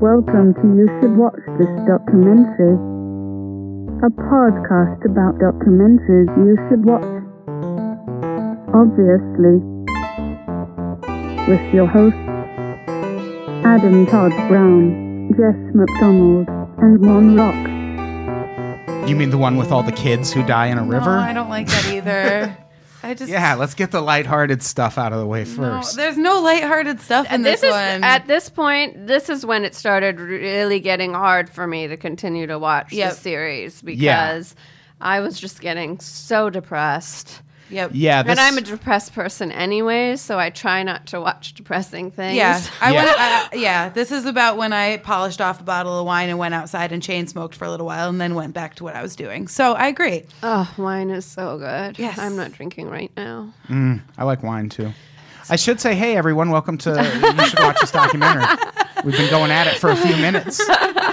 Welcome to You Should Watch This Documentary, a podcast about documentaries you should watch. Obviously, with your hosts Adam Todd Brown, Jess McDonald, and MonRok. You mean the one with all the kids who die in a river? No, I don't like that either. I just yeah, let's get the lighthearted stuff out of the way no, first. there's no lighthearted stuff in this, this is one. at this point. This is when it started really getting hard for me to continue to watch Yep. the series Yeah. because I was just getting so depressed. Yep. yeah, this, and I'm a depressed person anyways, so I try not to watch depressing things. Yeah, I Yeah. went. I, uh, yeah, this is about when I polished off a bottle of wine and went outside and chain smoked for a little while, and then went back to what I was doing. So I agree. Oh, wine is so good. Yes. I'm not drinking right now. Mm, I like wine too. I should say, hey everyone, welcome to You Should Watch This Documentary. We've been going at it for a few minutes.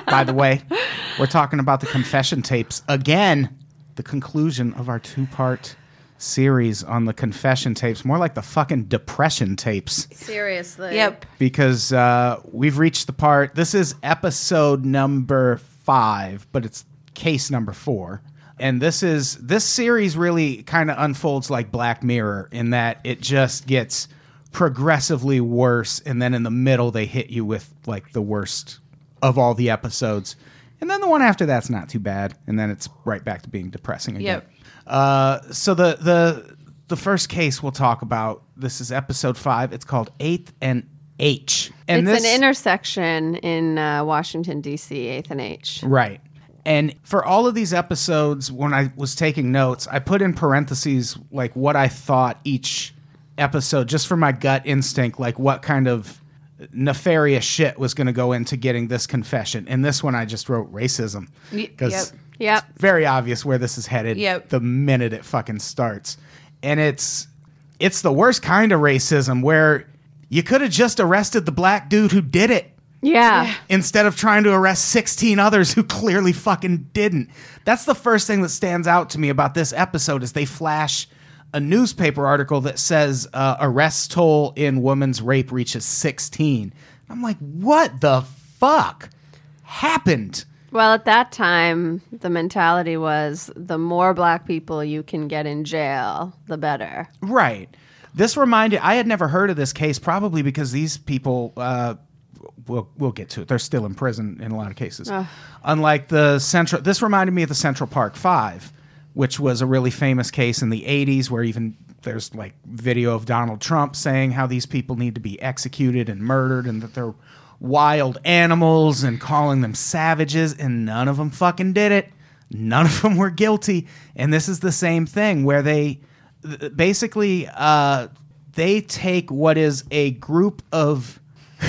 By the way, we're talking about the confession tapes again. The conclusion of our two-part series on the confession tapes, more like the fucking depression tapes. Seriously. Yep. because uh, we've reached the part. This is episode number five, but it's case number four. And this is this series really kind of unfolds like Black Mirror in that it just gets progressively worse, and then in the middle they hit you with like the worst of all the episodes, and then the one after that's not too bad, and then it's right back to being depressing again. Yep. Uh, so the the the first case we'll talk about. This is episode five. It's called Eighth and H. And it's this, an intersection in uh, Washington D.C. Eighth and H. Right. And for all of these episodes, when I was taking notes, I put in parentheses like what I thought each episode, just for my gut instinct, like what kind of nefarious shit was going to go into getting this confession. And this one, I just wrote racism because yep. Yep. very obvious where this is headed. Yep. The minute it fucking starts, and it's it's the worst kind of racism where you could have just arrested the black dude who did it Yeah. instead of trying to arrest 16 others who clearly fucking didn't. That's the first thing that stands out to me about this episode is they flash a newspaper article that says uh, arrest toll in woman's rape reaches 16. I'm like, what the fuck happened? Well, at that time, the mentality was the more black people you can get in jail, the better. Right. This reminded I had never heard of this case, probably because these people. Uh, we'll we'll get to it. They're still in prison in a lot of cases. Unlike the central, this reminded me of the Central Park Five, which was a really famous case in the '80s, where even there's like video of Donald Trump saying how these people need to be executed and murdered, and that they're wild animals, and calling them savages, and none of them fucking did it. None of them were guilty, and this is the same thing where they th- basically uh, they take what is a group of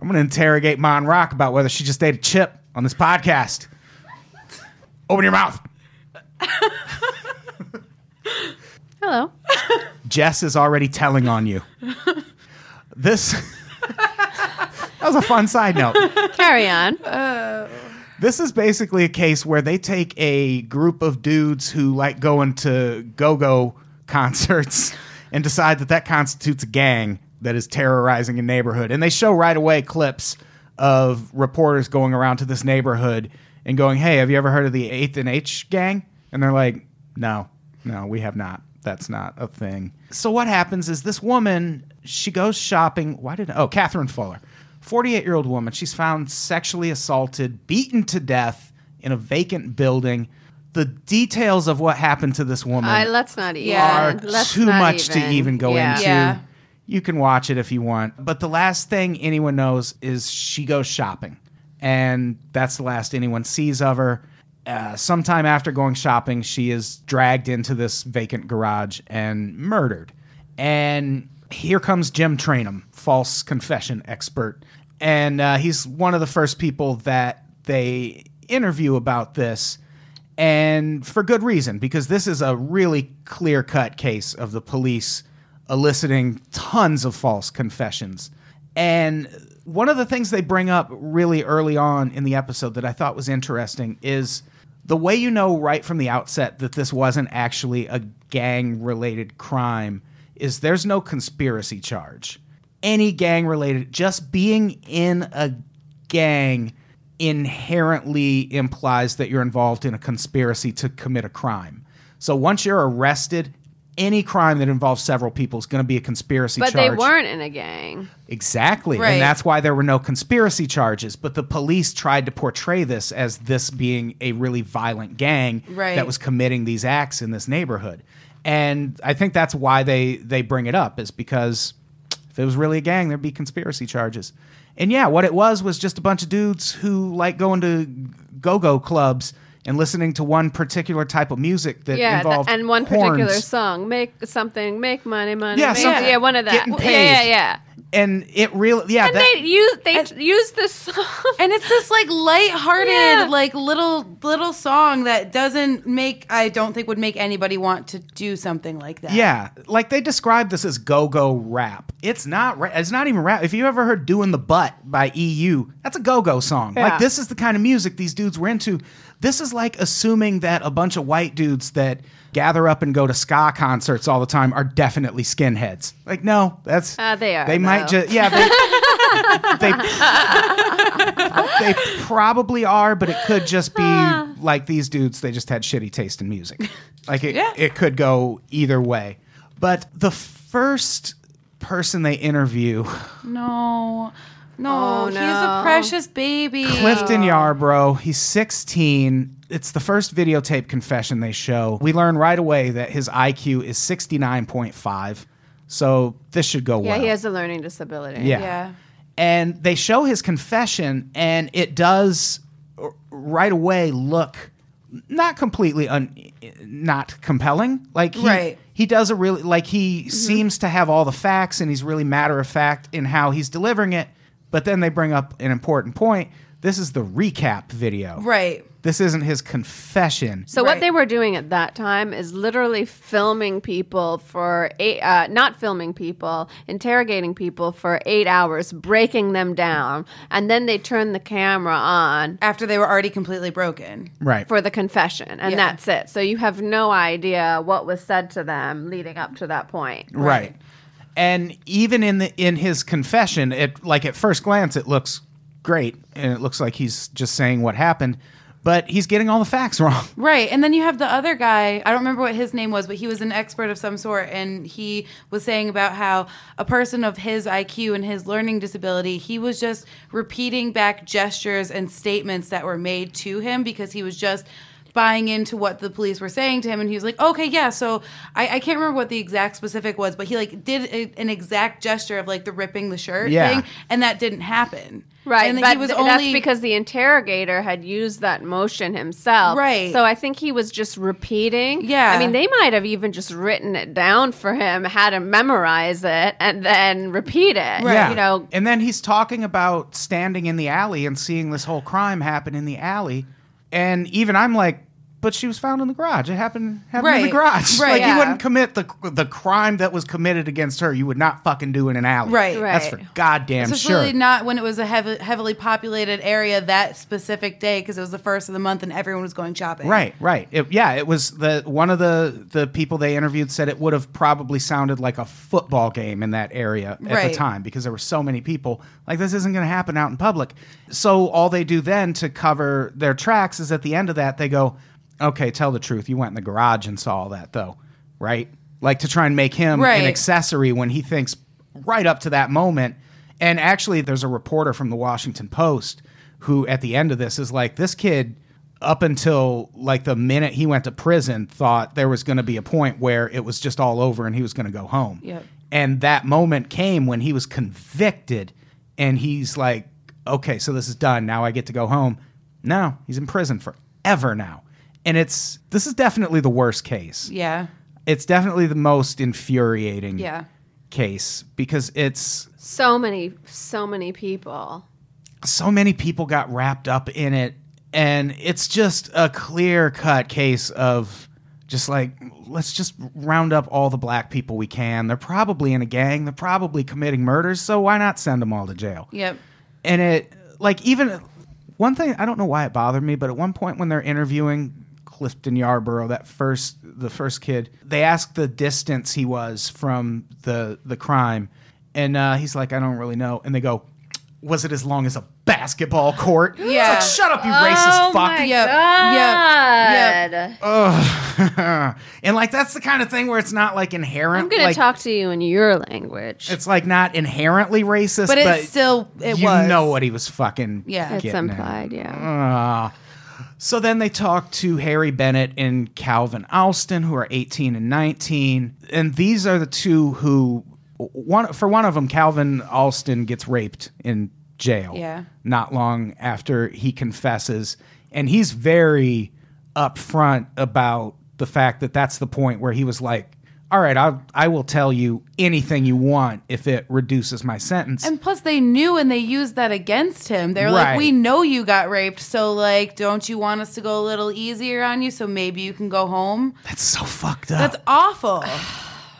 I'm going to interrogate MonRok about whether she just ate a chip on this podcast. Open your mouth. Hello. Jess is already telling on you. This that was a fun side note. Carry on. Uh, this is basically a case where they take a group of dudes who like going to go-go concerts and decide that that constitutes a gang that is terrorizing a neighborhood. And they show right away clips of reporters going around to this neighborhood and going, "Hey, have you ever heard of the Eighth and H gang?" And they're like, "No, no, we have not. That's not a thing." So what happens is this woman, she goes shopping. Why did oh Catherine Fuller, forty-eight-year-old woman. She's found sexually assaulted, beaten to death in a vacant building. The details of what happened to this woman I, let's not even. Are let's too much to even go yeah. into. Yeah. You can watch it if you want. But the last thing anyone knows is she goes shopping. And that's the last anyone sees of her. Uh, sometime after going shopping, she is dragged into this vacant garage and murdered. And here comes Jim Trainum, false confession expert. And uh, he's one of the first people that they interview about this and for good reason because this is a really clear cut case of the police eliciting tons of false confessions. And one of the things they bring up really early on in the episode that I thought was interesting is the way you know right from the outset that this wasn't actually a gang related crime is there's no conspiracy charge any gang related, just being in a gang inherently implies that you're involved in a conspiracy to commit a crime. So once you're arrested, any crime that involves several people is going to be a conspiracy But charge. they weren't in a gang. Exactly. Right. And that's why there were no conspiracy charges. But the police tried to portray this as this being a really violent gang Right. that was committing these acts in this neighborhood. And I think that's why they, they bring it up, is because if it was really a gang, there'd be conspiracy charges. And yeah, what it was was just a bunch of dudes who like going to go go clubs and listening to one particular type of music that Yeah, th- involved and one particular song, make something, make money, money. Yeah, make- yeah, one of that. Getting Yeah, yeah, yeah. And it really, yeah, And that, they use they use this song. And it's this like lighthearted, Yeah. like little little song that doesn't make I don't think would make anybody want to do something like that. Yeah, like they describe this as go-go rap. It's not. Ra- it's not even rap. If you ever heard "Doing the Butt" by EU, that's a go-go song. Yeah. Like this is the kind of music these dudes were into. This is like assuming that a bunch of white dudes that gather up and go to ska concerts all the time are definitely skinheads. Like no, that's Uh, they are, They might just yeah. They, they they probably are, but it could just be like these dudes. They just had shitty taste in music. Like it, Yeah. it could go either way. But the first person they interview, No. No, Oh, he's a precious baby. Clifton Yarbrough, he's 16. It's the first videotape confession they show. We learn right away that his IQ is 69.5. So this should go yeah, well. he has a learning disability. Yeah. Yeah. And they show his confession, and it does right away look not completely un, not compelling. Like he, Right. he does a really like he mm-hmm. seems to have all the facts, and he's really matter of fact in how he's delivering it. But then they bring up an important point. This is the recap video. Right. This isn't his confession. So what Right. they were doing at that time is literally filming people for eight, uh, not filming people, interrogating people for eight hours, breaking them down, and then they turn the camera on After they were already completely broken. right. for the confession, and Yeah. that's it. So you have no idea what was said to them leading up to that point. Right. And even in the in his confession, it like at first glance it looks great and it looks like he's just saying what happened, but he's getting all the facts wrong. Right. And then you have the other guy. I don't remember what his name was, but he was an expert of some sort. And he was saying about how a person of his IQ and his learning disability, he was just repeating back gestures and statements that were made to him because he was just buying into what the police were saying to him and he was like okay yeah so i, I can't remember what the exact specific was but he like did a, an exact gesture of like the ripping the shirt Yeah. thing and that didn't happen Right, and but he was th- only that's because the interrogator had used that motion himself. Right. So I think he was just repeating. Yeah. I mean, they might have even just written it down for him, had him memorize it, and then repeat it. Yeah. You know, and then he's talking about standing in the alley and seeing this whole crime happen in the alley. And even I'm like, but she was found in the garage. It happened, happened in the Right. garage. Right. Like you Yeah. wouldn't commit the the crime that was committed against her. You would not fucking do in an alley. Right. That's Right. for goddamn Especially sure. not when it was a heavy, heavily populated area that specific day because it was the first of the month and everyone was going shopping. Right, right. It, yeah, it was the one of the the people they interviewed said it would have probably sounded like a football game in that area at Right. the time because there were so many people. Like this isn't going to happen out in public. So all they do then to cover their tracks is at the end of that they go, "Okay, tell the truth. You went in the garage and saw all that, though, right?" Like to try and make him Right. an accessory when he thinks right up to that moment. And actually, there's a reporter from the Washington Post who, at the end of this, is like, "This kid." up until like the minute he went to prison thought there was going to be a point where it was just all over and he was going to go home Yep. and that moment came when he was convicted and he's like okay so this is done now i get to go home no he's in prison forever now and it's this is definitely the worst case Yeah. it's definitely the most infuriating Yeah. case because it's so many, so many people. so many people got wrapped up in it and it's just a clear cut case of just like let's just round up all the black people we can they're probably in a gang they're probably committing murders so why not send them all to jail Yep. and it like even one thing i don't know why it bothered me but at one point when they're interviewing clifton yarbrough that first the first kid they asked the distance he was from the the crime And uh, he's like, I don't really know. And they go, Was it as long as a basketball court? Yeah. It's like, shut up, you racist oh fuck. my Yep, god! yep, Ugh. and like that's the kind of thing where it's not like inherent. I'm gonna like, talk to you in your language. It's like not inherently racist, But but, it's still- it was. you was. know what he was fucking. Yeah. It's getting at. implied, yeah. Ah. So then they talk to Harry Bennett and Calvin Alston, who are 18 and 19, and these are the two who one for one of them, Calvin Alston gets raped in jail. Yeah. not long after he confesses, and he's very upfront about the fact that that's the point where he was like. All right, I I will tell you anything you want if it reduces my sentence. And plus, they knew and they used that against him. They're Right. like, "We know you got raped, so like, don't you want us to go a little easier on you, so maybe you can go home?" that's so fucked up. That's awful.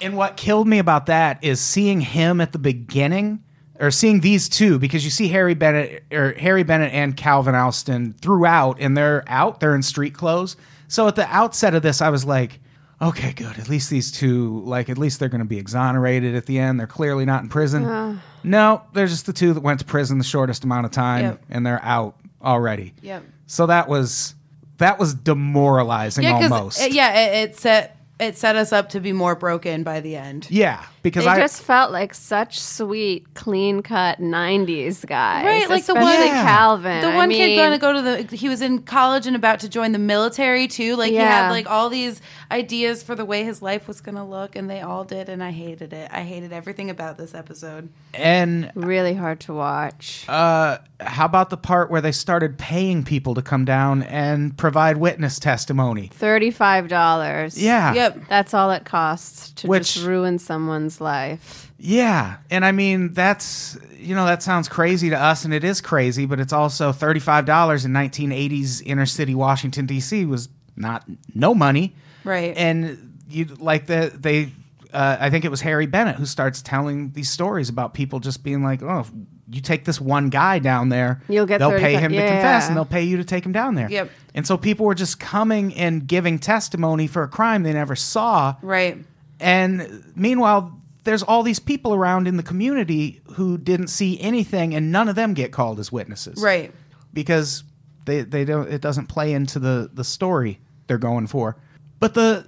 And what killed me about that is seeing him at the beginning, or seeing these two, because you see Harry Bennett or Harry Bennett and Calvin Alston throughout, and they're out, they're in street clothes. So at the outset of this, I was like, okay, good. At least these two, like, at least they're going to be exonerated at the end. They're clearly not in prison. Uh. No, they're just the two that went to prison the shortest amount of time, Yep. and they're out already. Yep. So that was that was demoralizing Yeah, almost. because yeah, it, it set it set us up to be more broken by the end. yeah, because They I just felt like such sweet, clean cut '90s guys, Right, like the one- especially Yeah. Calvin. The I one kid going to go to the he was in college and about to join the military too. Like he had like all these ideas for the way his life was going to look and they all did and I hated it. I hated everything about this episode. and really hard to watch. Uh, how about the part where they started paying people to come down and provide witness testimony? Thirty-five dollars. Yeah. Yep. that's all it costs to Which- just ruin someone's life. Yeah. And I mean, that's, you know, that sounds crazy to us, and it is crazy, but it's also $35 in 1980s inner city Washington, D.C. was not no money. Right. And you like the, they, uh, I think it was Harry Bennett who starts telling these stories about people just being like, oh, you take this one guy down there, You'll get they'll pay 35 him to yeah. confess and they'll pay you to take him down there. Yep. And so people were just coming and giving testimony for a crime they never saw. right. And meanwhile, there's all these people around in the community who didn't see anything, and none of them get called as witnesses, Right. Because they they don't it doesn't play into the the story they're going for. But the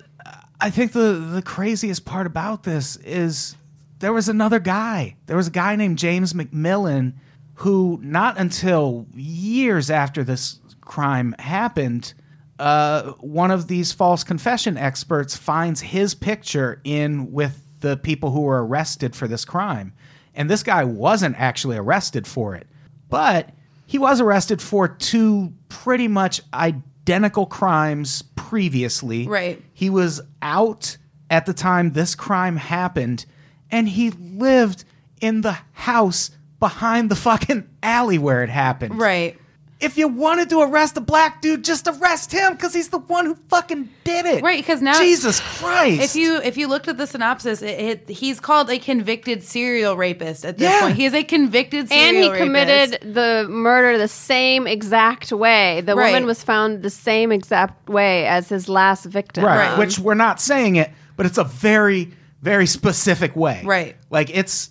I think the the craziest part about this is there was another guy. There was a guy named James McMillan who not until years after this crime happened uh, one of these false confession experts finds his picture in with the people who were arrested for this crime. And this guy wasn't actually arrested for it, but he was arrested for two pretty much identical crimes previously. Right. He was out at the time this crime happened, and he lived in the house behind the fucking alley where it happened. Right. If you wanted to arrest a black dude, just arrest him because he's the one who fucking did it. Right? Because now- Jesus Christ. If you if you looked at the synopsis, it, it, he's called a convicted serial rapist at this Yeah. point. He is a convicted serial And he rapist. committed the murder the same exact way. The Right. woman was found the same exact way as his last victim. Right. right, which we're not saying it, but it's a very, very specific way. Right. Like it's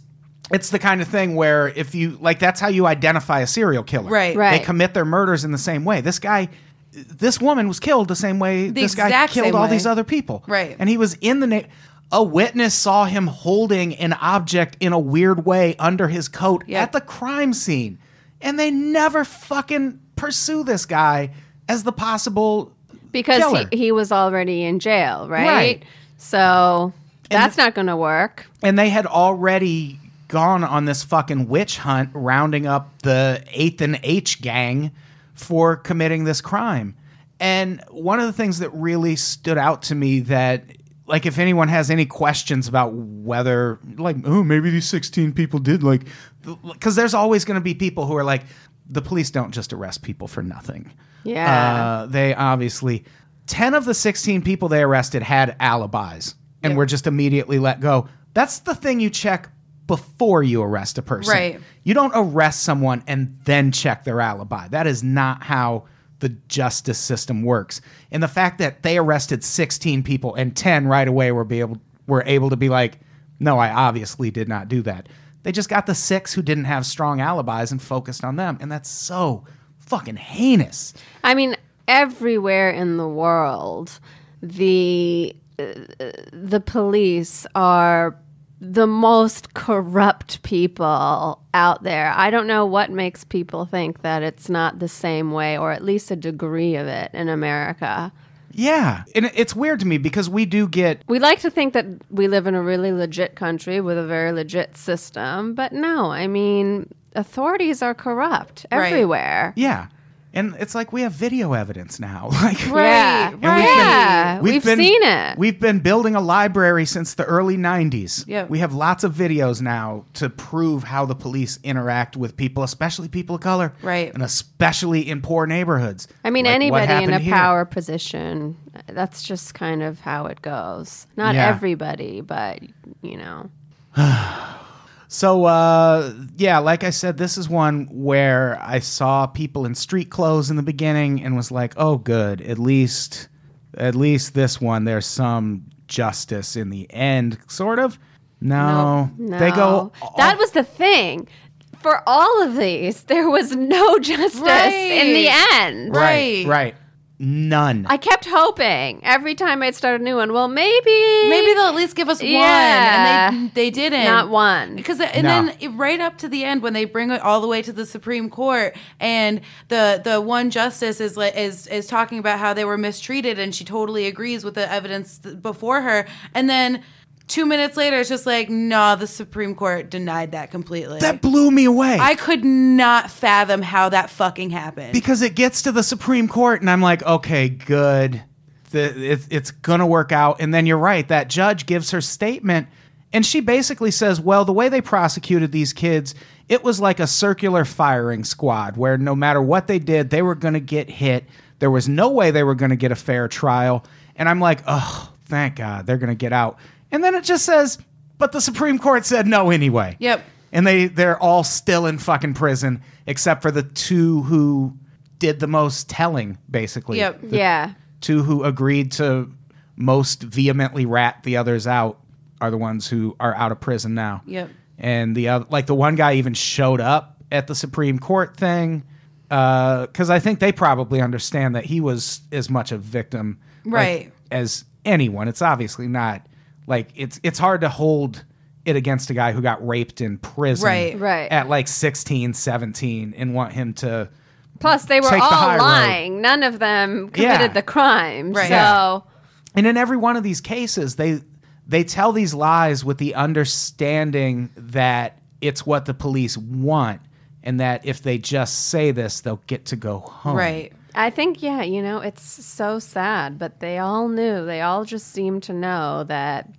it's the kind of thing where if you like that's how you identify a serial killer. Right. Right. They commit their murders in the same way. This guy this woman was killed the same way this guy exact killed same all way. these other people. Right. And he was in the na- a witness saw him holding an object in a weird way under his coat Yep. at the crime scene. And they never fucking pursue this guy as the possible because killer. he, he was already in jail, right? Right. So that's not going to work. and they had already gone on this fucking witch hunt rounding up the eighth and h gang for committing this crime and one of the things that really stood out to me that like if anyone has any questions about whether like oh maybe these 16 people did like because there's always going to be people who are like the police don't just arrest people for nothing Yeah. uh, they obviously 10 of the 16 people they arrested had alibis and Yep. were just immediately let go that's the thing you check before you arrest a person Right. you don't arrest someone and then check their alibi that is not how the justice system works and the fact that they arrested 16 people and 10 right away were be able were able to be like no i obviously did not do that They just got the six who didn't have strong alibis and focused on them. And that's so fucking heinous. I mean, everywhere in the world, the uh, the police are the most corrupt people out there. I don't know what makes people think that it's not the same way, or at least a degree of it in America. Yeah. And it's weird to me because we do get We like to think that we live in a really legit country with a very legit system, but no, I mean, authorities are corrupt Right. everywhere. Yeah. And it's like we have video evidence now. Like Right, And right. we've been- Yeah, we've been- seen it. We've been building a library since the early 90s. Yeah. We have lots of videos now to prove how the police interact with people, especially people of color. Right. And especially in poor neighborhoods. I mean, Like anybody in a here. power position, that's just kind of how it goes. Not Yeah. everybody, but, you know. So, uh, yeah, like I said, this is one where I saw people in street clothes in the beginning and was like, oh, good. At least, at least this one, there's some justice in the end, sort of. No, No. they go. That was the thing. For all of these, there was no justice in the end. right, Right. right. None. I kept hoping every time I'd start a new one. Well, maybe, Maybe they'll at least give us Yeah. one, and they they didn't. not one. Because and No. then it- right up to the end when they bring it all the way to the Supreme Court and the the one justice is is is talking about how they were mistreated and she totally agrees with the evidence before her and then 2 minutes later it's just like no the Supreme Court denied that completely. that blew me away. I could not fathom how that fucking happened. because it gets to the Supreme Court, and I'm like, okay, good. The, it, it's going to work out. And then you're right. That judge gives her statement, and she basically says, well, the way they prosecuted these kids, it was like a circular firing squad where no matter what they did, they were going to get hit. There was no way they were going to get a fair trial. And I'm like, oh, thank God they're going to get out. And then it just says, but the Supreme Court said no anyway Yep. and they they're all still in fucking prison except for the two who did the most telling basically Yep. the yeah. two who agreed to most vehemently rat the others out are the ones who are out of prison now Yep. and the other like the one guy even showed up at the supreme court thing uh, because i think they probably understand that he was as much a victim like, Right. as anyone it's obviously not like it's it's hard to hold it against a guy who got raped in prison Right. Right. at like 16 17 and want him to Plus, they were Take the high all road. lying. None of them committed Yeah. the crime. Right. So, Yeah. and in every one of these cases they they tell these lies with the understanding that it's what the police want and that if they just say this they'll get to go home Right. I think, yeah, you know, it's so sad, but they all knew. They all just seemed to know that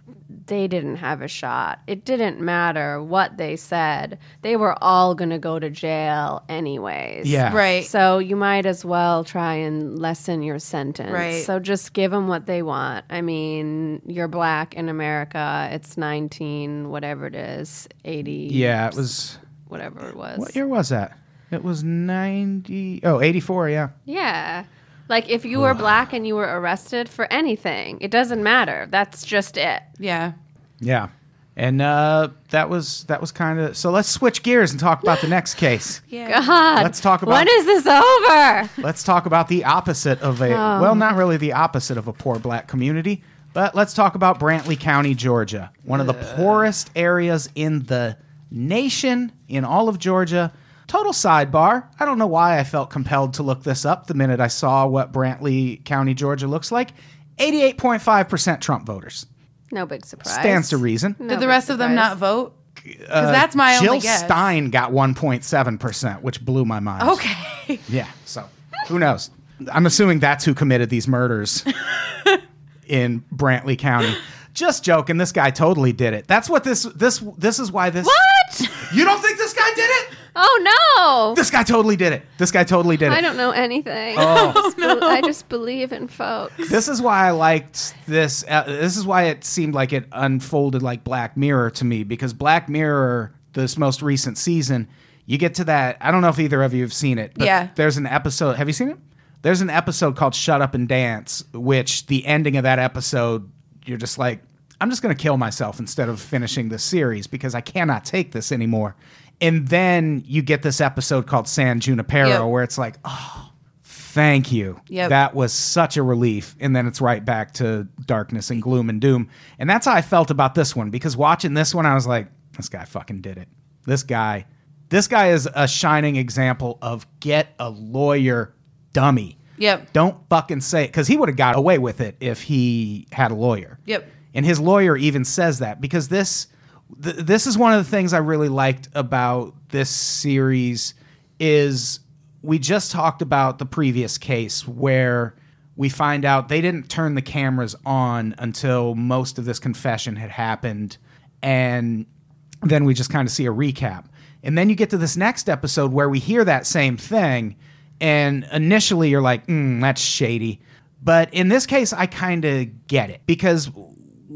they didn't have a shot. It didn't matter what they said. They were all going to go to jail anyways. Yeah. Right. So you might as well try and lessen your sentence. Right. So just give them what they want. I mean, you're black in America. It's 19, whatever it is, 80. yeah it was Whatever it was. what year was that it was 90 oh 84 yeah Yeah. Like if you were black and you were arrested for anything, it doesn't matter. That's just it. Yeah. yeah and uh, that was that was kind of so let's switch gears and talk about the next case Yeah. God. Let's talk about- When is this over? Let's talk about the opposite of a well, not really the opposite of a poor black community, but let's talk about Brantley County, Georgia, one of the poorest areas in the nation, in all of Georgia. Total sidebar. I don't know why I felt compelled to look this up the minute I saw what Brantley County, Georgia looks like. 88.5% Trump voters. No big surprise. Stands to reason. No Did the big rest of them not vote? Uh, Because that's my Jill only guess. Stein got 1.7%, which blew my mind. Okay. Yeah. So who knows? I'm assuming that's who committed these murders in Brantley County. Just joking. This guy totally did it. That's what this this this is why this. What? You don't think this guy did it? Oh no. This guy totally did it. This guy totally did it. I don't know anything. Oh. I, just be- I just believe in folks. This is why I liked this. Uh, this is why it seemed like it unfolded like Black Mirror to me because Black Mirror, this most recent season, you get to that. I don't know if either of you have seen it. But Yeah. There's an episode. Have you seen it? There's an episode called "Shut Up and Dance," which the ending of that episode, you're just like, I'm just going to kill myself instead of finishing this series because I cannot take this anymore. And then you get this episode called San Junipero Yep. where it's like, oh, thank you. Yep. That was such a relief. And then it's right back to darkness and gloom and doom. And that's how I felt about this one because watching this one, I was like, this guy fucking did it. This guy, this guy is a shining example of get a lawyer dummy. Yep. Don't fucking say it because he would have got away with it if he had a lawyer. Yep. And his lawyer even says that because this th- this is one of the things I really liked about this series is we just talked about the previous case where we find out they didn't turn the cameras on until most of this confession had happened and then we just kind of see a recap. And then you get to this next episode where we hear that same thing and initially you're like, mm, that's shady. But in this case, I kind of get it because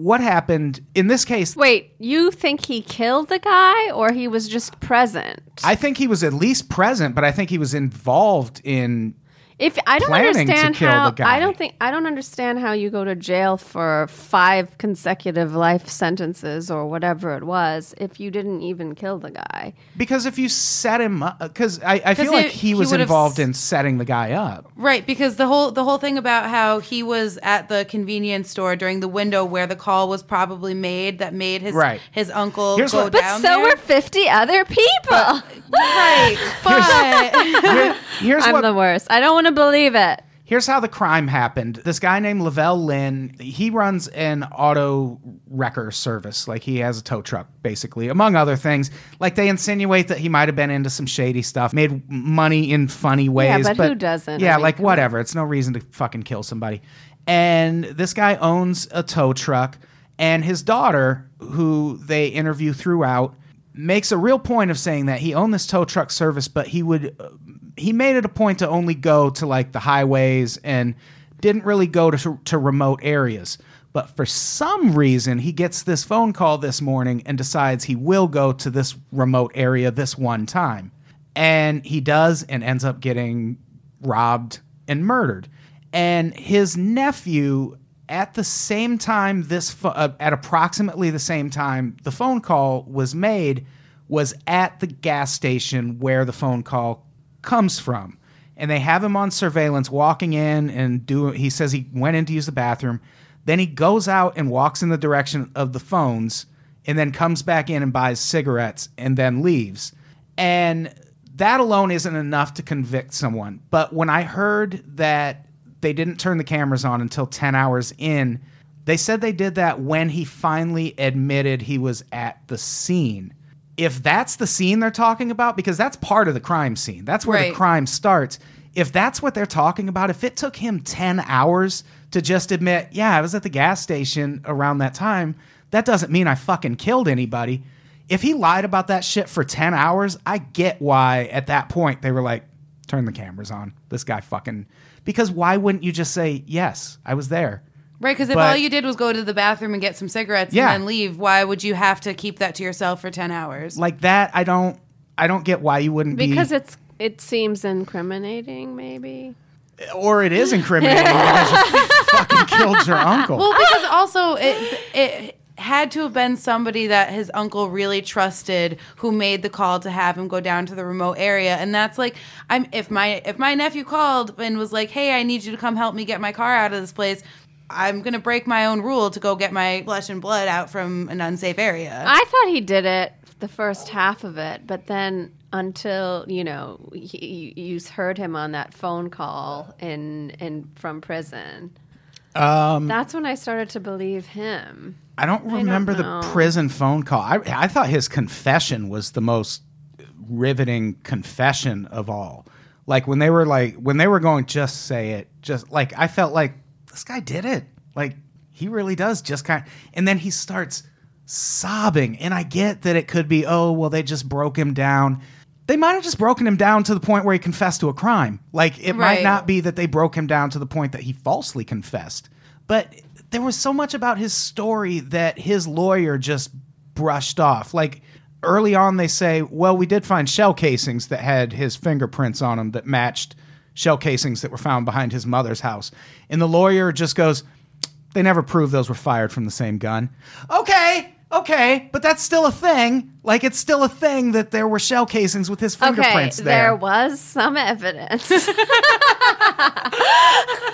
what happened in this case, Wait, you think he killed the guy or he was just present? I think he was at least present, but I think he was involved in. If I don't understand how. I don't think I don't understand how you go to jail for five consecutive life sentences or whatever it was if you didn't even kill the guy. Because if you set him up, uh, because I, I feel he- like he he was involved s- in setting the guy up. Right, because the whole the whole thing about how he was at the convenience store during the window where the call was probably made that made his Right. his uncle Here's go what- But down so there. were fifty other people. right, but Here- here's I'm what the worst. I don't want to believe it. Here's how the crime happened. This guy named Lavelle Lynn, he runs an auto wrecker service. Like he has a tow truck, basically, among other things. Like they insinuate that he might have been into some shady stuff, made money in funny ways. Yeah, but who doesn't? I Yeah, mean, like whatever. It's no reason to fucking kill somebody. And this guy owns a tow truck, and his daughter, who they interview throughout, makes a real point of saying that he owned this tow truck service, but he would he made it a point to only go to like the highways and didn't really go to, to remote areas. But for some reason, he gets this phone call this morning and decides he will go to this remote area this one time. And he does and ends up getting robbed and murdered. And his nephew, at the same time, this pho- uh, at approximately the same time the phone call was made, was at the gas station where the phone call comes from. And they have him on surveillance walking in and do he says he went in to use the bathroom. Then he goes out and walks in the direction of the phones and then comes back in and buys cigarettes and then leaves. And that alone isn't enough to convict someone. But when I heard that they didn't turn the cameras on until 10 hours in, they said they did that when he finally admitted he was at the scene. If that's the scene they're talking about, because that's part of the crime scene, that's where Right. the crime starts. If that's what they're talking about, if it took him 10 hours to just admit, yeah, I was at the gas station around that time, that doesn't mean I fucking killed anybody. If he lied about that shit for 10 hours, I get why at that point they were like, turn the cameras on. This guy fucking. Because why wouldn't you just say, yes, I was there? Right, because if But- all you did was go to the bathroom and get some cigarettes Yeah. and then leave, why would you have to keep that to yourself for ten hours? Like that, I don't. I don't get why you wouldn't be Because it's it seems incriminating, maybe. or it is incriminating because you fucking killed your uncle. Well, because also it it had to have been somebody that his uncle really trusted who made the call to have him go down to the remote area and that's like I'm if my if my nephew called and was like, "Hey, I need you to come help me get my car out of this place." I'm going to break my own rule to go get my flesh and blood out from an unsafe area. I thought he did it the first half of it, but then until you know he, you heard him on that phone call in in from prison. Um, That's when I started to believe him. I don't remember the prison phone call. I, I thought his confession was the most riveting confession of all. Like when they were like when they were going, just say it. Just like I felt like this guy did it. Like he really does. Just kind. and then he starts sobbing, and I get that it could be oh well they just broke him down. They might have just broken him down to the point where he confessed to a crime. Like it might not be that they broke him down to the point that he falsely confessed. But there was so much about his story that his lawyer just brushed off. Like early on, they say, well, we did find shell casings that had his fingerprints on them that matched shell casings that were found behind his mother's house. And the lawyer just goes, They never proved those were fired from the same gun. Okay, okay, but that's still a thing. Like it's still a thing that there were shell casings with his Okay, fingerprints there there. was some evidence.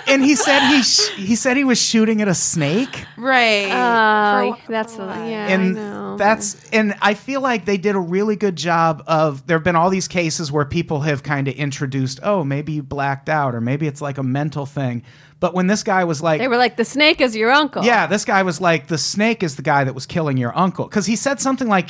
and he said he sh- he said he was shooting at a snake. Right. Oh, For- that's for a, what? yeah. and I know. that's and I feel like they did a really good job of there have been all these cases where people have kind of introduced, oh, maybe you blacked out or maybe it's like a mental thing. But when this guy was like they were like the snake is your uncle. Yeah, this guy was like the snake is the guy that was killing your uncle cuz he said something like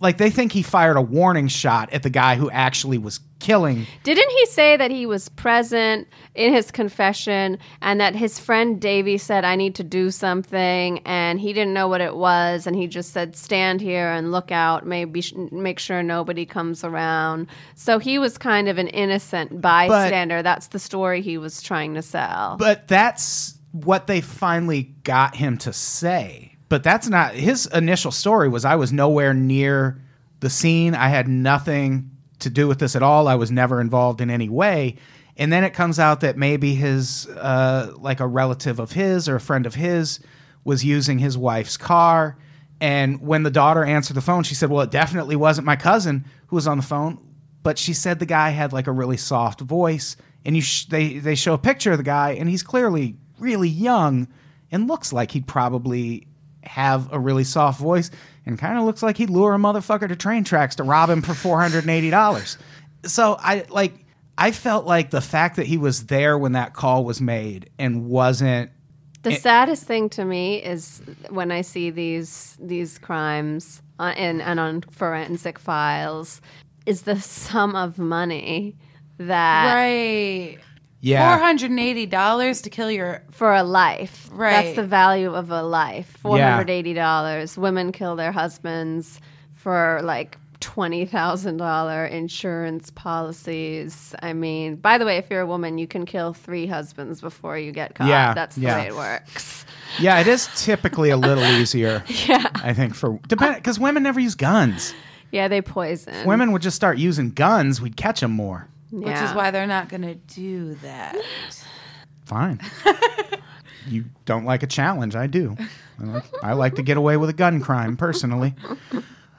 like they think he fired a warning shot at the guy who actually was killing Didn't he say that he was present in his confession and that his friend Davy said, I need to do something, and he didn't know what it was, and he just said, stand here and look out, maybe sh- make sure nobody comes around. So he was kind of an innocent bystander. That's the story he was trying to sell. But that's what they finally got him to say. But that's not his initial story was I was nowhere near the scene. I had nothing to do with this at all. I was never involved in any way. And then it comes out that maybe his uh, like a relative of his or a friend of his was using his wife's car. And when the daughter answered the phone, she said, "Well, it definitely wasn't my cousin who was on the phone." But she said the guy had like a really soft voice, and you sh- they they show a picture of the guy, and he's clearly really young and looks like he'd probably have a really soft voice, and kind of looks like he'd lure a motherfucker to train tracks to rob him for four hundred and eighty dollars. So I like I felt like the fact that he was there when that call was made and wasn't The saddest thing to me is when I see these these crimes uh, on, in and on forensic files is the sum of money that right. Yeah Four hundred and eighty dollars to kill your for a life. Right. That's the value of a life. Four hundred eighty dollars. Women kill their husbands for like twenty thousand dollar insurance policies. I mean, by the way, if you're a woman, you can kill three husbands before you get caught. Yeah, That's the yeah. way it works. Yeah, it is typically a little easier. Yeah. I think for depend because women never use guns. Yeah, they poison. Women would just start using guns, we'd catch them more. Which is why they're not gonna do that. Fine. you don't like a challenge. I do. I like, I like to get away with a gun crime personally.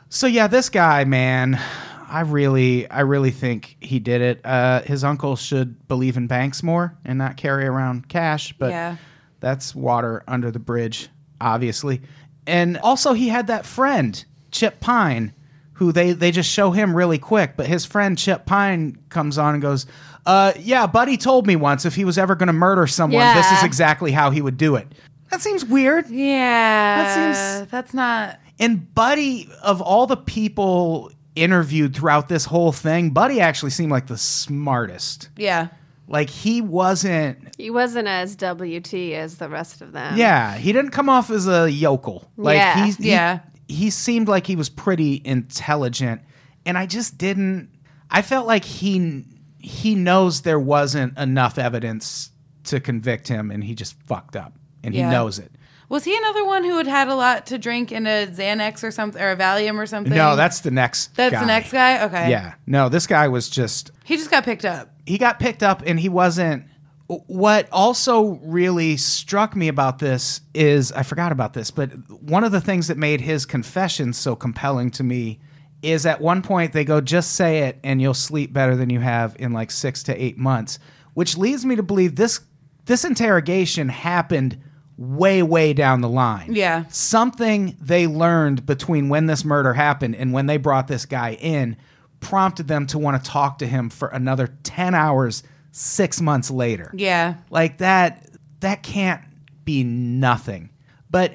So yeah, this guy, man, I really, I really think he did it. Uh, his uncle should believe in banks more and not carry around cash, but Yeah. that's water under the bridge, obviously. And also, he had that friend, Chip Pine, who they they just show him really quick. But his friend Chip Pine comes on and goes, uh, "Yeah, Buddy told me once if he was ever going to murder someone, this is exactly how he would do it." That seems weird. Yeah. That seems- that's not And Buddy, of all the people interviewed throughout this whole thing, Buddy actually seemed like the smartest. yeah. Like he wasn't. he wasn't as WT as the rest of them. Yeah, he didn't come off as a yokel. Like Yeah. he's, he, Yeah. He seemed like he was pretty intelligent, and I just didn't. I felt like he he knows there wasn't enough evidence to convict him, and he just fucked up, and Yeah. he knows it. Was he another one who had had a lot to drink in a Xanax or something or a Valium or something? No, that's the next. that's guy. the next guy. Okay. Yeah, no, this guy was just He just got picked up. he got picked up and he wasn't what also really struck me about this is I forgot about this, but one of the things that made his confession so compelling to me is at one point they go just say it and you'll sleep better than you have in like 6 to 8 months, which leads me to believe this this interrogation happened way way down the line. Yeah. Something they learned between when this murder happened and when they brought this guy in prompted them to want to talk to him for another 10 hours 6 months later. Yeah. Like that that can't be nothing. But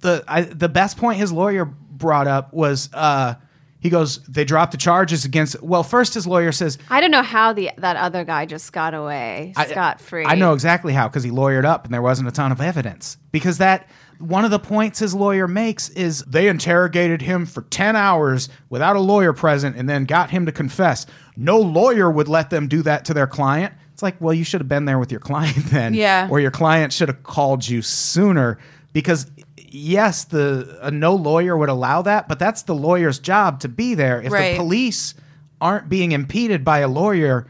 the I, the best point his lawyer brought up was uh he goes they dropped the charges against well first his lawyer says I don't know how the that other guy just got away scot free. I know exactly how because he lawyered up and there wasn't a ton of evidence. Because that one of the points his lawyer makes is they interrogated him for 10 hours without a lawyer present and then got him to confess. No lawyer would let them do that to their client. It's like, well, you should have been there with your client then. Yeah. Or your client should have called you sooner because yes, the a no lawyer would allow that, but that's the lawyer's job to be there. If Right. the police aren't being impeded by a lawyer,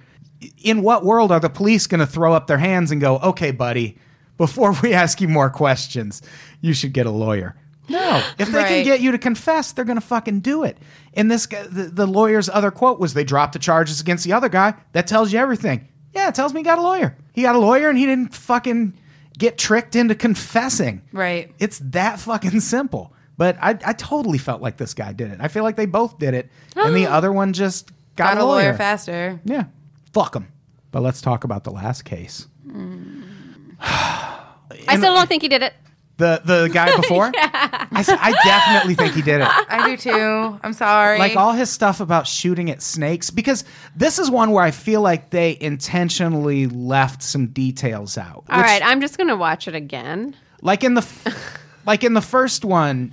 in what world are the police going to throw up their hands and go, "Okay, buddy, before we ask you more questions, you should get a lawyer. No, if they can get you to confess, they're gonna fucking do it. And this guy, the, the lawyer's other quote was, "They dropped the charges against the other guy." That tells you everything. Yeah, it tells me he got a lawyer. He got a lawyer, and he didn't fucking get tricked into confessing. Right. It's that fucking simple. But I, I totally felt like this guy did it. I feel like they both did it, and the other one just got, Got a lawyer faster. Yeah, fuck him. But let's talk about the last case. Hmm. I still don't think he did it. The the guy before. I definitely think he did it. I do too. I'm sorry. Like all his stuff about shooting at snakes, because this is one where I feel like they intentionally left some details out. All which- right, I'm just gonna watch it again. like in the f- like in the first one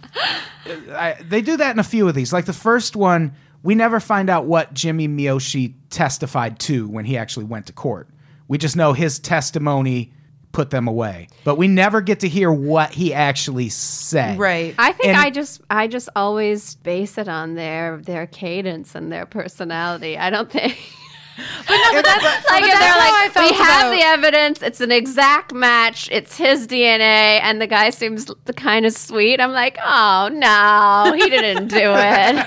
I, they do that in a few of these like the first one we never find out what jimmy miyoshi testified to when he actually went to court we just know his testimony put them away but we never get to hear what he actually said right. I think And- I just I just always base it on their their cadence and their personality. I don't think. But no, but that's like but if that's they're like felt we have the evidence. It's an exact match. It's his DNA, and the guy seems the kind of sweet. I'm like, oh no, he didn't do it.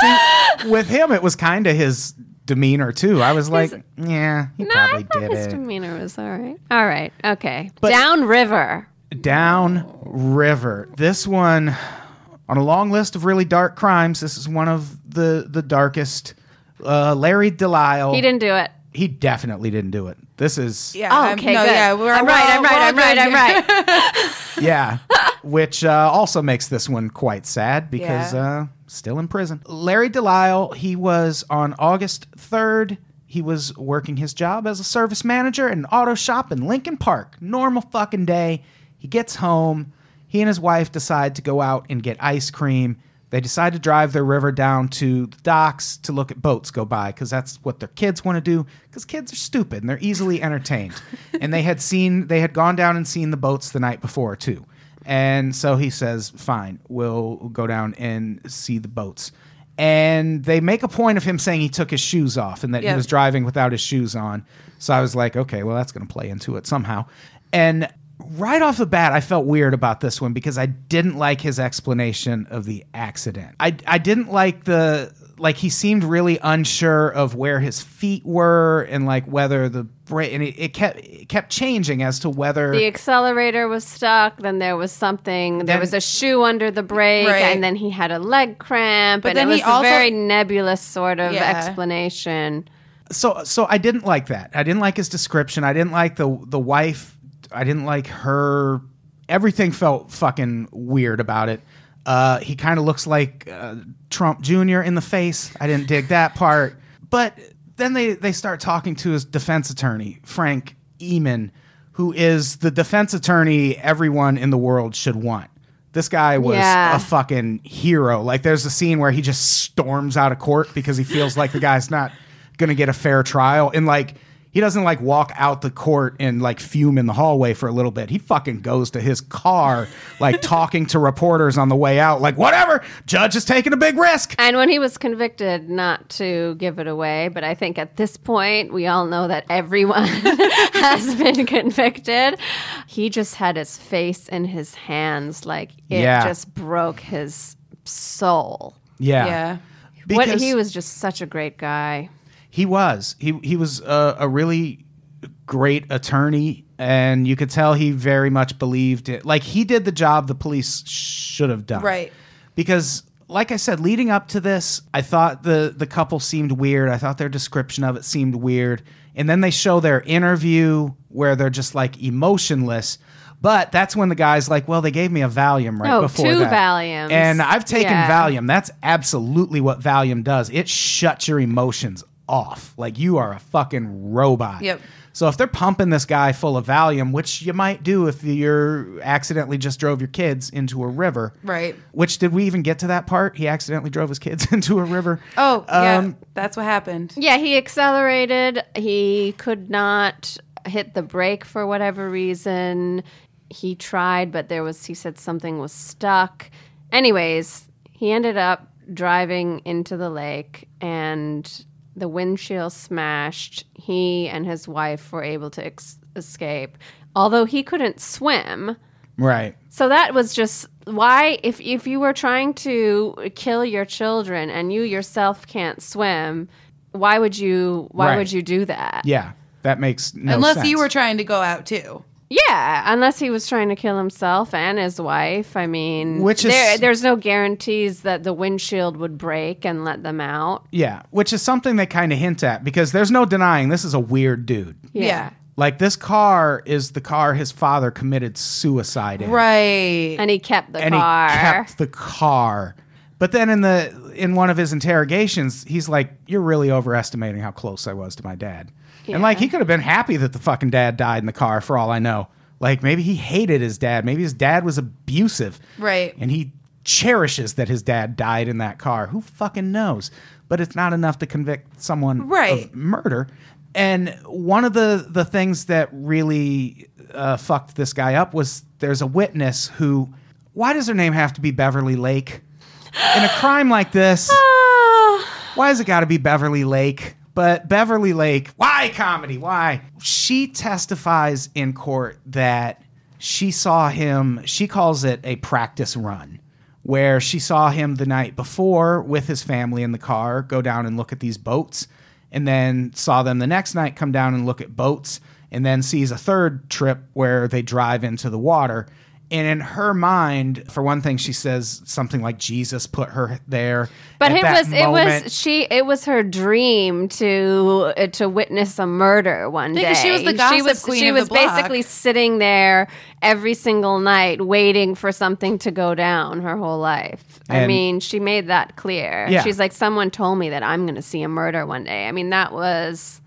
See, with him it was kind of his demeanor too i was like yeah he no, I probably thought did his it demeanor was all right. All right, okay. But- Downriver. Down River. This one on a long list of really dark crimes. This is one of the the darkest. Uh, Larry Delisle. He didn't do it. He definitely didn't do it. This is yeah. Oh, okay, no, good. yeah. We're, I'm we're right. all- I'm right. we're all I'm right. I'm right. yeah, which uh, also makes this one quite sad because Yeah. uh, still in prison. Larry Delisle. He was on August third. He was working his job as a service manager at an auto shop in Lincoln Park. Normal fucking day. He gets home. He and his wife decide to go out and get ice cream. They decide to drive their river down to the docks to look at boats go by because that's what their kids want to do. Because kids are stupid and they're easily entertained. and they had seen, they had gone down and seen the boats the night before too. And so he says, "Fine, we'll go down and see the boats." And they make a point of him saying he took his shoes off and that he Yeah. was driving without his shoes on. So I was like, okay, well, that's going to play into it somehow. And right off the bat, I felt weird about this one because I didn't like his explanation of the accident. I, I didn't like the, like, he seemed really unsure of where his feet were and, like, whether the brake, and it, it kept, it kept changing as to whether. The accelerator was stuck. Then there was something. There Then- was a shoe under the brake, Right. and then he had a leg cramp. But and then it he was a also- very nebulous sort of Yeah. explanation. so so I didn't like that. I didn't like his description. I didn't like the the wife. I didn't like her. Everything felt fucking weird about it. Uh, he kind of looks like uh, Trump Jr. in the face. I didn't dig that part. But then they they start talking to his defense attorney Frank Eaman, who is the defense attorney everyone in the world should want. This guy was Yeah. a fucking hero. Like there's a scene where he just storms out of court because he feels like the guy's not gonna get a fair trial. And like he doesn't like walk out the court and like fume in the hallway for a little bit. He fucking goes to his car, like talking to reporters on the way out, like whatever, judge is taking a big risk. And when he was convicted, not to give it away, but I think at this point, we all know that everyone has been convicted. He just had his face in his hands, like it Yeah. just broke his soul. Yeah. Yeah. what he was just such a great guy. He was. He he was a, a really great attorney, and you could tell he very much believed it. Like he did the job the police should have done. Right. Because, like I said, leading up to this, I thought the the couple seemed weird. I thought their description of it seemed weird, and then they show their interview where they're just like emotionless. But that's when the guy's like, "Well, they gave me a Valium right Oh, before two that, Valiums. and I've taken Yeah. Valium. That's absolutely what Valium does. It shuts your emotions off. Like you are a fucking robot. Yep. So if they're pumping this guy full of Valium, which you might do if you're accidentally just drove your kids into a river, Right. Which did we even get to that part? He accidentally drove his kids into a river. Oh, yeah. Um, That's what happened. Yeah, he accelerated. He could not hit the brake for whatever reason. He tried, but there was, he said something was stuck. Anyways, he ended up driving into the lake and the windshield smashed. He and his wife were able to ex- escape, although he couldn't swim. Right. So that was just why if if you were trying to kill your children and you yourself can't swim, why would you why Right. would you do that? Yeah. That makes no Unless sense. you were trying to go out too. Yeah, unless he was trying to kill himself and his wife. I mean, Which is- there, there's no guarantees that the windshield would break and let them out. Yeah, which is something they kind of hint at because there's no denying this is a weird dude. Yeah. Like this car is the car his father committed suicide in. Right. And he kept the and car. he kept the car. But then in the in one of his interrogations, he's like, "You're really overestimating how close I was to my dad." And like he could have been happy that the fucking dad died in the car for all I know. Like maybe he hated his dad. Maybe his dad was abusive. Right. And he cherishes that his dad died in that car. Who fucking knows? But it's not enough to convict someone Right. of murder. And one of the the things that really uh, fucked this guy up was there's a witness who. Why does her name have to be Beverly Lake? In a crime like this, why has it got to be Beverly Lake? But Beverly Lake, why comedy? Why? She testifies in court that she saw him, she calls it a practice run, where she saw him the night before with his family in the car go down and look at these boats, and then saw them the next night come down and look at boats, and then sees a third trip where they drive into the water. And in her mind, for one thing, she says something like Jesus put her there. But at it that was it was she it was her dream to uh, to witness a murder one Yeah, day. 'cause she was the she was, queen She of was the block. basically sitting there every single night waiting for something to go down her whole life. I mean, she made that clear. Yeah. She's like someone told me that I'm going to see a murder one day. I mean, that was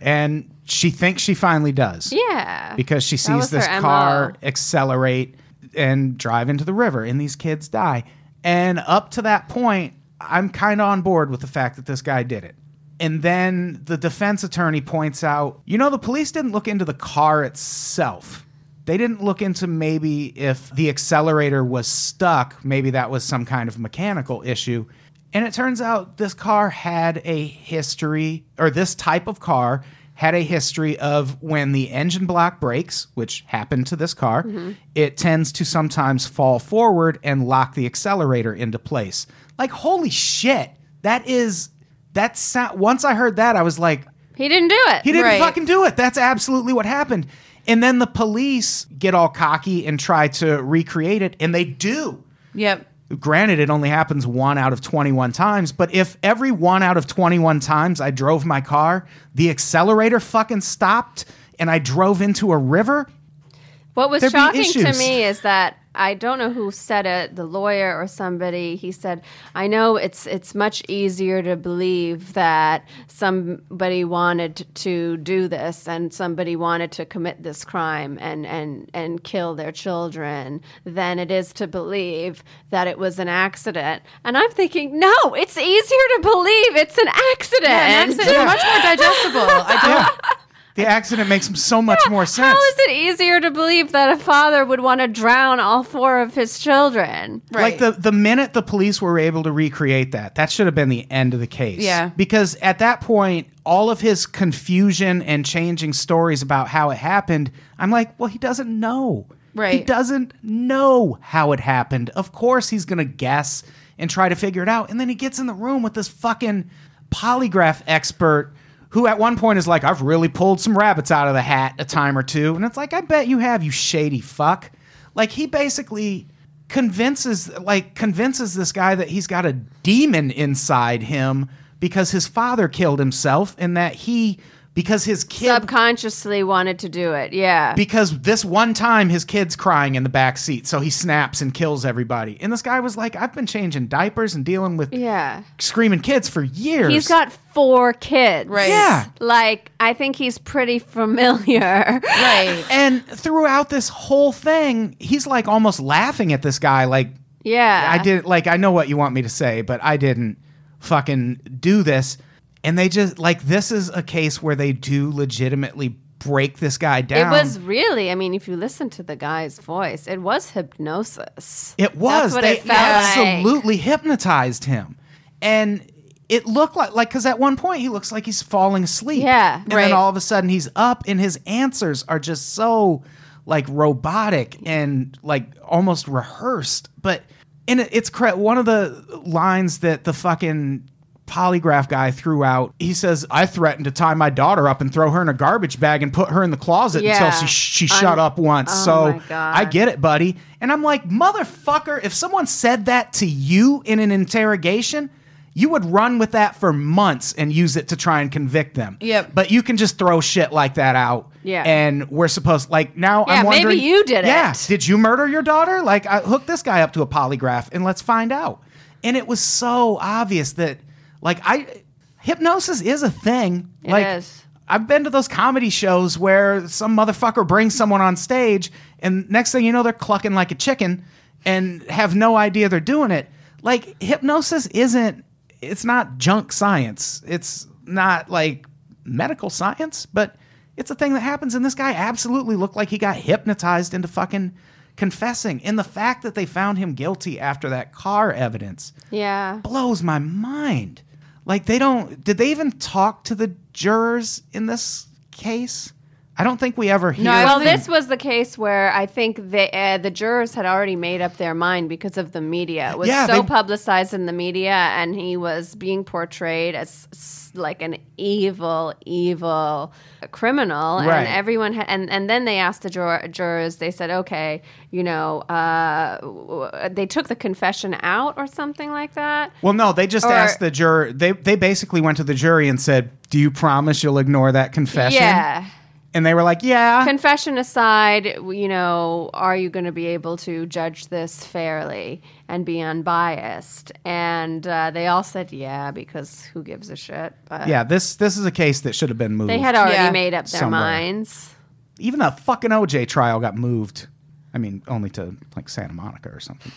and she thinks she finally does yeah. because she sees this car accelerate and drive into the river and these kids die. And up to that point i'm kind of on board with the fact that this guy did it. And then the defense attorney points out you know the police didn't look into the car itself. They didn't look into maybe if the accelerator was stuck maybe that was some kind of mechanical issue. And it turns out this car had a history, or this type of car had a history of when the engine block breaks, which happened to this car, mm-hmm. it tends to sometimes fall forward and lock the accelerator into place. Like, holy shit. That is, that sound, once I heard that, I was like, He didn't do it. he didn't Right. fucking do it. That's absolutely what happened. And then the police get all cocky and try to recreate it, and they do. Yep. Granted, it only happens one out of 21 times, but if every one out of 21 times I drove my car, the accelerator fucking stopped and I drove into a river, What was There'd shocking to me is that I don't know who said it, the lawyer or somebody. He said, "I know it's it's much easier to believe that somebody wanted to do this and somebody wanted to commit this crime and and and kill their children than it is to believe that it was an accident." And I'm thinking, "No, it's easier to believe it's an accident." Yeah, an accident is much more digestible. I don't. The accident makes him so much more sense. How is it easier to believe that a father would want to drown all four of his children? Right. Like the the minute the police were able to recreate that, that should have been the end of the case. Yeah. Because at that point, all of his confusion and changing stories about how it happened, I'm like, well, he doesn't know. Right. He doesn't know how it happened. Of course he's gonna guess and try to figure it out. And then he gets in the room with this fucking polygraph expert who at one point is like, I've really pulled some rabbits out of the hat a time or two. And it's like, I bet you have, you shady fuck. Like he basically convinces like convinces this guy that he's got a demon inside him because his father killed himself and that he because his kid Subconsciously wanted to do it. Yeah. because this one time his kid's crying in the back seat so he snaps and kills everybody and this guy was like i've been changing diapers and dealing with yeah. screaming kids for years He's got four kids. Right. Yeah. Like, I think he's pretty familiar. Right. and throughout this whole thing he's like almost laughing at this guy like yeah. I did like I know what you want me to say, but I didn't fucking do this. And they just like this is a case where they do legitimately break this guy down. It was really, I mean, if you listen to the guy's voice, it was hypnosis. It was. They it felt like. absolutely hypnotized him. And it looked like like because at one point he looks like he's falling asleep. Yeah, and right. then all of a sudden he's up, and his answers are just so like robotic and like almost rehearsed. But and it's cre- one of the lines that the fucking polygraph guy threw out. He says, "I threatened to tie my daughter up and throw her in a garbage bag and put her in the closet Yeah. until she she shut up once." oh so. I get it, buddy. And I'm like, motherfucker, if someone said that to you in an interrogation, you would run with that for months and use it to try and convict them. Yep. But you can just throw shit like that out. Yeah. And we're supposed like now Yeah, I'm maybe wondering you did Yeah. it. Did you murder your daughter? Like I hook this guy up to a polygraph and let's find out. And it was so obvious that like I hypnosis is a thing. It like is. I've been to those comedy shows where some motherfucker brings someone on stage, and next thing you know, they're clucking like a chicken and have no idea they're doing it. Like, hypnosis isn't, it's not junk science. It's not like medical science, but it's a thing that happens. And this guy absolutely looked like he got hypnotized into fucking confessing. And the fact that they found him guilty after that car evidence Yeah. blows my mind. Like they don't did they even talk to the jurors in this case? I don't think we ever hear. No, Well, don't this was the case where I think the uh, the jurors had already made up their mind because of the media. It was Yeah, so they- publicized in the media, and he was being portrayed as like an evil, evil criminal. Right. And everyone had, and and then they asked the jur- jurors. They said, "Okay, you know, uh, they took the confession out or something like that." well, no, they just Or- asked the juror. They they basically went to the jury and said, "Do you promise you'll ignore that confession?" Yeah. And they were like, "Yeah." confession aside, you know, are you going to be able to judge this fairly and be unbiased? And uh, they all said, yeah, because who gives a shit? But yeah, this this is a case that should have been moved. they had already Yeah. made up their Somewhere. minds. even the fucking OJ trial got moved. I mean, only to like Santa Monica or something.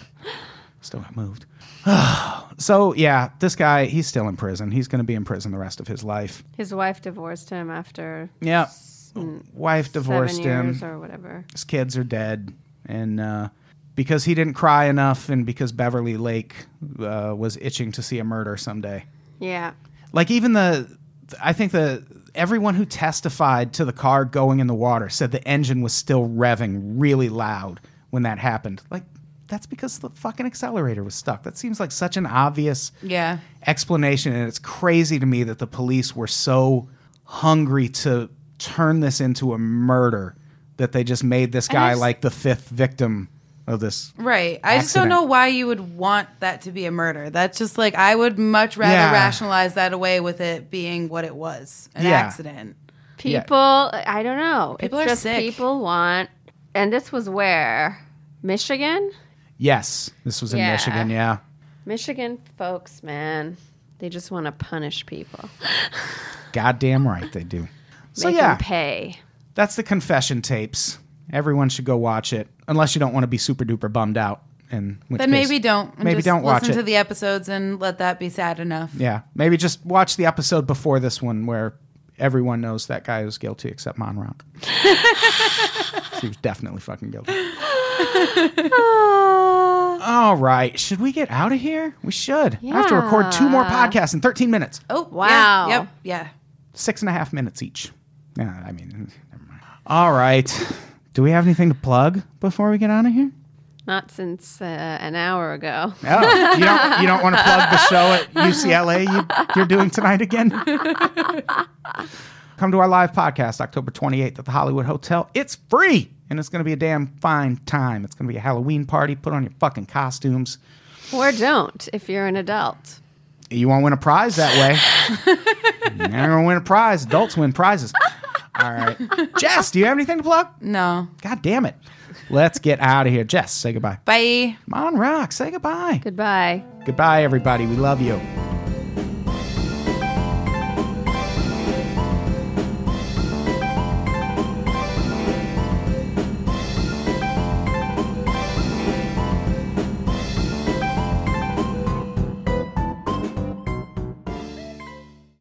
Still got moved. so yeah, this guy, he's still in prison. He's going to be in prison the rest of his life. His wife divorced him after Yeah. Wife divorced seven him. years or whatever. His kids are dead. And uh, because he didn't cry enough and because Beverly Lake uh, was itching to see a murder someday. Yeah. Like even the, I think the, everyone who testified to the car going in the water said the engine was still revving really loud when that happened. Like, that's because the fucking accelerator was stuck. That seems like such an obvious Yeah. explanation and it's crazy to me that the police were so hungry to turn this into a murder that they just made this guy just- like the fifth victim of this Right. I just don't know why you would want that to be a murder. That's just like I would much rather Yeah. rationalize that away with it being what it was, an Yeah. accident. Yeah. People, I don't know. People it's are just sick. people want, and this was where? Michigan? yes this was in Yeah. michigan yeah Michigan folks, man. They just want to punish people. goddamn right they do so Make yeah them pay. that's the confession tapes everyone should go watch it unless you don't want to be super duper bummed out and Then maybe don't. maybe just don't watch listen it to the episodes and let that be sad enough. yeah maybe just watch the episode before this one where everyone knows that guy was guilty except MonRok she was definitely fucking guilty all right should we get out of here we should i have to record two more podcasts in 13 minutes Oh Wow. Yeah, yep. Yeah. six and a half minutes each yeah i mean never mind all right do we have anything to plug before we get out of here Not since uh, an hour ago. Oh, you don't you don't want to plug the show at UCLA you, you're doing tonight again? Come to our live podcast October 28th at the Hollywood Hotel. It's free and it's going to be a damn fine time. It's going to be a Halloween party. Put on your fucking costumes. Or don't if you're an adult. You won't win a prize that way. You're going to win a prize. Adults win prizes. All right. Jess, do you have anything to plug? No. God damn it. Let's get out of here. Jess, say goodbye. Bye. Come on, Rock, say goodbye. Goodbye. Goodbye, everybody. We love you.